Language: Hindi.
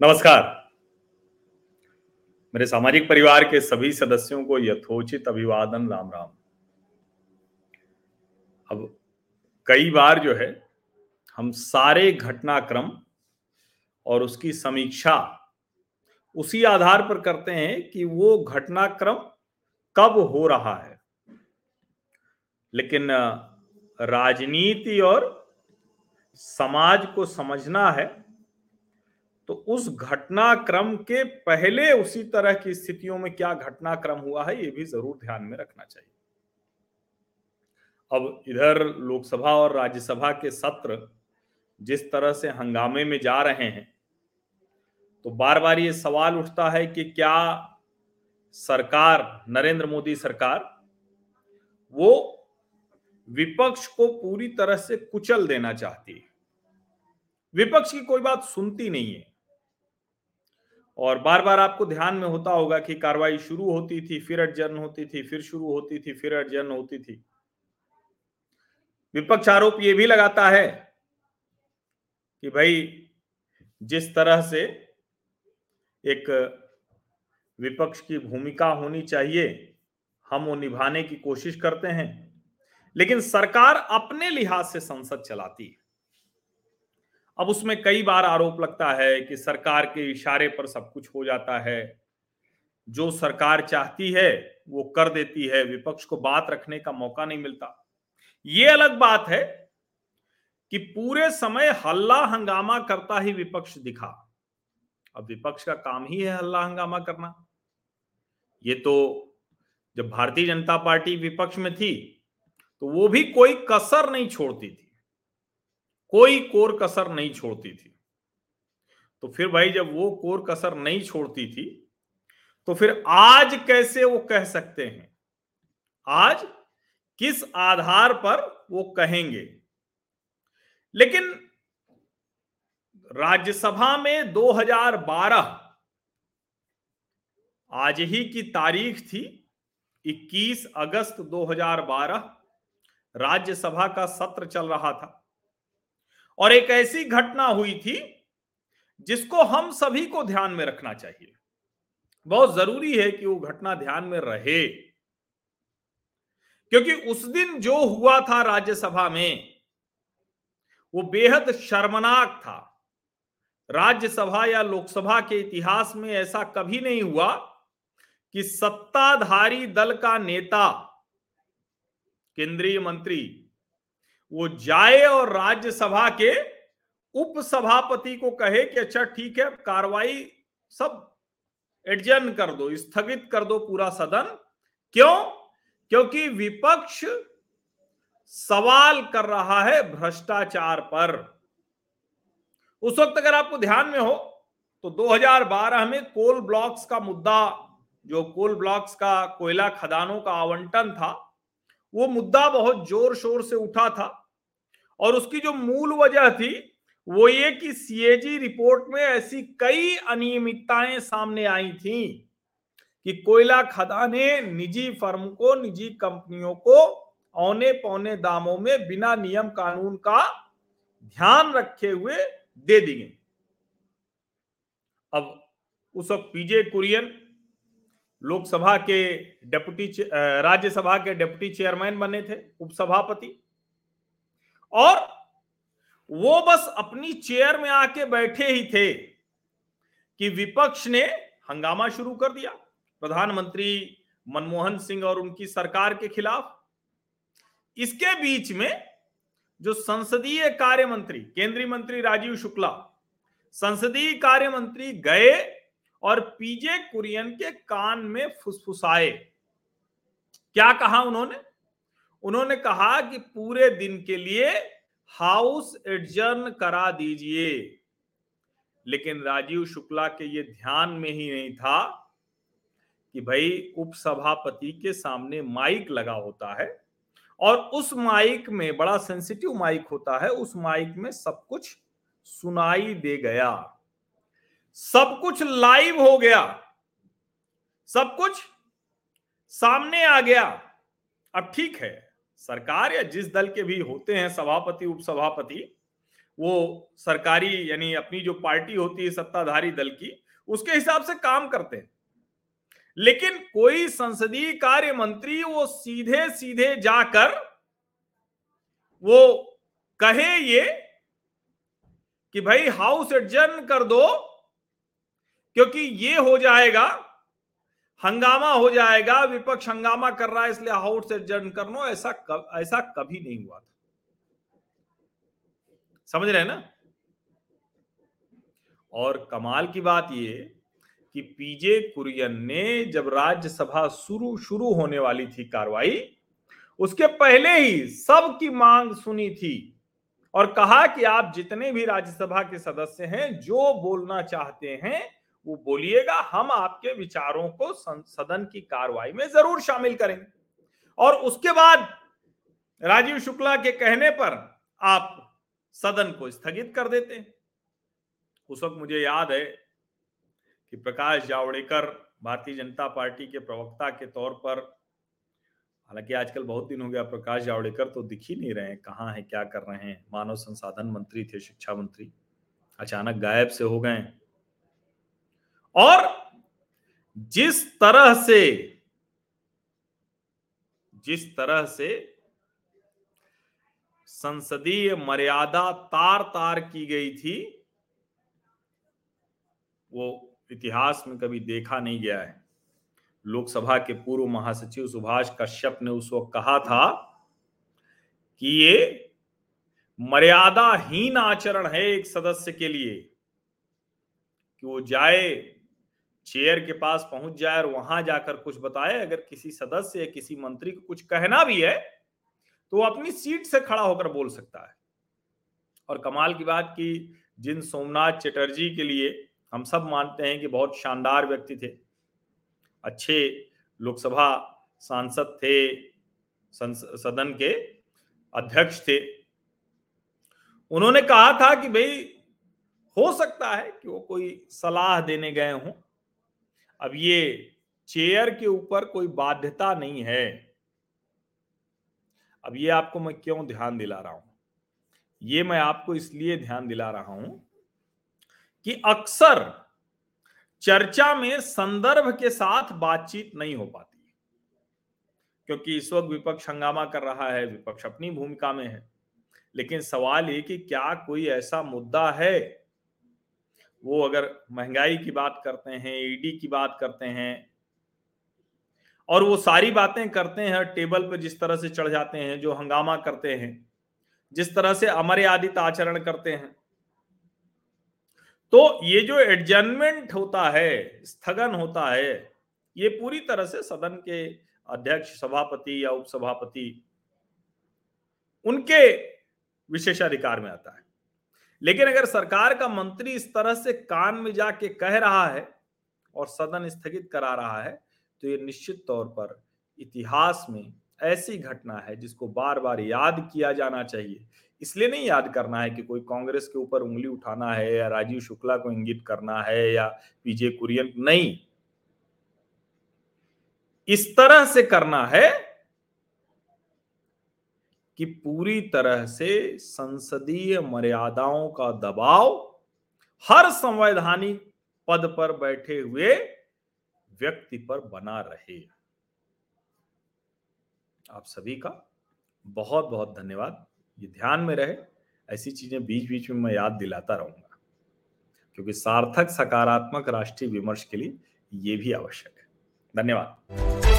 नमस्कार। मेरे सामाजिक परिवार के सभी सदस्यों को यथोचित अभिवादन राम राम अब कई बार जो है, हम सारे घटनाक्रम और उसकी समीक्षा उसी आधार पर करते हैं कि वो घटनाक्रम कब हो रहा है। लेकिन राजनीति और समाज को समझना है तो उस घटनाक्रम के पहले उसी तरह की स्थितियों में क्या घटनाक्रम हुआ है, ये भी ज़रूर ध्यान में रखना चाहिए। अब इधर लोकसभा और राज्यसभा के सत्र जिस तरह से हंगामे में जा रहे हैं तो बार बार ये सवाल उठता है कि क्या सरकार, नरेंद्र मोदी सरकार, वो विपक्ष को पूरी तरह से कुचल देना चाहती है? विपक्ष की कोई बात सुनती नहीं है। और बार बार आपको ध्यान में होता होगा कि कार्रवाई शुरू होती थी, फिर अडजर्न होती थी, फिर शुरू होती थी, फिर अडजर्न होती थी। विपक्ष आरोप ये भी लगाता है कि भाई, जिस तरह से एक विपक्ष की भूमिका होनी चाहिए, हम वो निभाने की कोशिश करते हैं, लेकिन सरकार अपने लिहाज से संसद चलाती है। अब उसमें कई बार आरोप लगता है कि सरकार के इशारे पर सब कुछ हो जाता है। जो सरकार चाहती है, वो कर देती है। विपक्ष को बात रखने का मौका नहीं मिलता। ये अलग बात है कि पूरे समय हल्ला हंगामा करता ही विपक्ष दिखा। अब विपक्ष का काम ही है हल्ला हंगामा करना। ये तो जब भारतीय जनता पार्टी विपक्ष में थी तो वो भी कोई कसर नहीं छोड़ती थी। कोई कोर कसर नहीं छोड़ती थी। तो फिर भाई जब वो कोर कसर नहीं छोड़ती थी तो फिर आज कैसे वो कह सकते हैं? आज किस आधार पर वो कहेंगे? लेकिन राज्यसभा में 2012 आज ही की तारीख थी 21 अगस्त 2012 राज्यसभा का सत्र चल रहा था। और एक ऐसी घटना हुई थी जिसको हम सभी को ध्यान में रखना चाहिए। बहुत ज़रूरी है कि वो घटना ध्यान में रहे। क्योंकि उस दिन जो हुआ था राज्यसभा में, वो बेहद शर्मनाक था। राज्यसभा या लोकसभा के इतिहास में ऐसा कभी नहीं हुआ कि सत्ताधारी दल का नेता, केंद्रीय मंत्री वो जाए और राज्यसभा के उपसभापति को कहे कि अच्छा ठीक है, कार्रवाई सब एडजर्न कर दो, स्थगित कर दो पूरा सदन। क्यों? क्योंकि विपक्ष सवाल कर रहा है भ्रष्टाचार पर। उस वक्त अगर आपको ध्यान में हो तो 2012 में कोल ब्लॉक्स का मुद्दा, जो कोल ब्लॉक्स का कोयला खदानों का आवंटन था वो मुद्दा बहुत ज़ोर शोर से उठा था और उसकी जो मूल वजह थी वो ये कि सीएजी रिपोर्ट में ऐसी कई अनियमितताएँ सामने आई थी कि कोयला खदाने निजी फर्म को, निजी कंपनियों को औने पौने दामों में बिना नियम कानून का ध्यान रखे हुए दे दिए। अब उस वक्त पीजे कुरियन लोकसभा के डेप्यूटी राज्यसभा के डेप्यूटी चेयरमैन बने थे, उपसभापति। और वो बस अपनी चेयर में आके बैठे ही थे कि विपक्ष ने हंगामा शुरू कर दिया। प्रधानमंत्री मनमोहन सिंह और उनकी सरकार के खिलाफ। इसके बीच में जो संसदीय कार्य मंत्री, केंद्रीय मंत्री राजीव शुक्ला, संसदीय कार्य मंत्री गए और पीजे कुरियन के कान में फुसफुसाए। क्या कहा उन्होंने? उन्होंने कहा कि पूरे दिन के लिए हाउस एडजर्न करा दीजिए। लेकिन राजीव शुक्ला के ये ध्यान में ही नहीं था कि भाई उपसभापति के सामने माइक लगा होता है और उस माइक में, बड़ा सेंसिटिव माइक होता है, उस माइक में सब कुछ सुनाई दे गया। सब कुछ लाइव हो गया। सब कुछ सामने आ गया। अब ठीक है, सरकार या जिस दल के भी होते हैं, सभापति, उपसभापति, वो सरकारी यानी अपनी जो पार्टी होती है सत्ताधारी दल की, उसके हिसाब से काम करते हैं। लेकिन कोई संसदीय कार्य मंत्री वो सीधे सीधे जाकर वो कहे ये कि भाई हाउस एडजर्न कर दो क्योंकि ये हो जाएगा हंगामा हो जाएगा विपक्ष हंगामा कर रहा है इसलिए हाउस एडजर्न कर लो ऐसा कब, ऐसा कभी नहीं हुआ था। समझ रहे हैं ना? और कमाल की बात ये कि पीजे कुरियन ने जब राज्यसभा शुरू शुरू होने वाली थी कार्रवाई उसके पहले ही सबकी मांग सुनी थी और कहा कि आप जितने भी राज्यसभा के सदस्य हैं जो बोलना चाहते हैं वो बोलिएगा, हम आपके विचारों को सदन की कार्रवाई में ज़रूर शामिल करेंगे। और उसके बाद राजीव शुक्ला के कहने पर आप सदन को स्थगित कर देते उस वक्त मुझे याद है कि प्रकाश जावड़ेकर भारतीय जनता पार्टी के प्रवक्ता के तौर पर, हालाँकि आजकल बहुत दिन हो गया प्रकाश जावड़ेकर तो दिख ही नहीं रहे हैं, कहाँ है, क्या कर रहे हैं, मानव संसाधन मंत्री थे, शिक्षा मंत्री, अचानक गायब से हो गए और जिस तरह से, जिस तरह से संसदीय मर्यादा तार तार की गई थी, वो इतिहास में कभी देखा नहीं गया है। लोकसभा के पूर्व महासचिव सुभाष कश्यप ने उस वक्त कहा था कि ये मर्यादाहीन आचरण है एक सदस्य के लिए, कि वो जाए चेयर के पास पहुँच जाए और वहाँ जाकर कुछ बताए, अगर किसी सदस्य या किसी मंत्री को कुछ कहना भी है तो वो अपनी सीट से खड़ा होकर बोल सकता है। और कमाल की बात की जिन सोमनाथ चटर्जी के लिए हम सब मानते हैं कि बहुत शानदार व्यक्ति थे, अच्छे लोकसभा सांसद थे सदन के अध्यक्ष थे, उन्होंने कहा था कि भाई, हो सकता है कि वो कोई सलाह देने गए हों अब ये चेयर के ऊपर कोई बाध्यता नहीं है। अब ये आपको मैं क्यों ध्यान दिला रहा हूँ? ये मैं आपको इसलिए ध्यान दिला रहा हूँ कि अक्सर चर्चा में संदर्भ के साथ बातचीत नहीं हो पाती। क्योंकि इस वक्त विपक्ष हंगामा कर रहा है, विपक्ष अपनी भूमिका में है। लेकिन सवाल ये कि क्या कोई ऐसा मुद्दा है वो अगर महँगाई की बात करते हैं ईडी की बात करते हैं, और वो सारी बातें करते हैं, टेबल पर जिस तरह से चढ़ जाते हैं, जो हंगामा करते हैं, जिस तरह से अमर्यादित आचरण करते हैं तो ये जो एडजमेंट होता है, स्थगन होता है, ये पूरी तरह से सदन के अध्यक्ष, सभापति या उपसभापति, उनके विशेषाधिकार में आता है। लेकिन अगर सरकार का मंत्री इस तरह से कान में जाके कह रहा है और सदन स्थगित करा रहा है तो ये निश्चित तौर पर इतिहास में ऐसी घटना है जिसको बार बार याद किया जाना चाहिए। इसलिए नहीं याद करना है कि कोई कांग्रेस के ऊपर उंगली उठाना है या राजीव शुक्ला को इंगित करना है या पीजे कुरियन, नहीं। इस तरह से करना है कि पूरी तरह से संसदीय मर्यादाओं का दबाव हर संवैधानिक पद पर बैठे हुए व्यक्ति पर बना रहे। आप सभी का बहुत बहुत धन्यवाद। ये ध्यान में रहे, ऐसी चीज़ें बीच बीच में मैं याद दिलाता रहूँगा, क्योंकि सार्थक सकारात्मक राष्ट्रीय विमर्श के लिए ये भी आवश्यक है। धन्यवाद।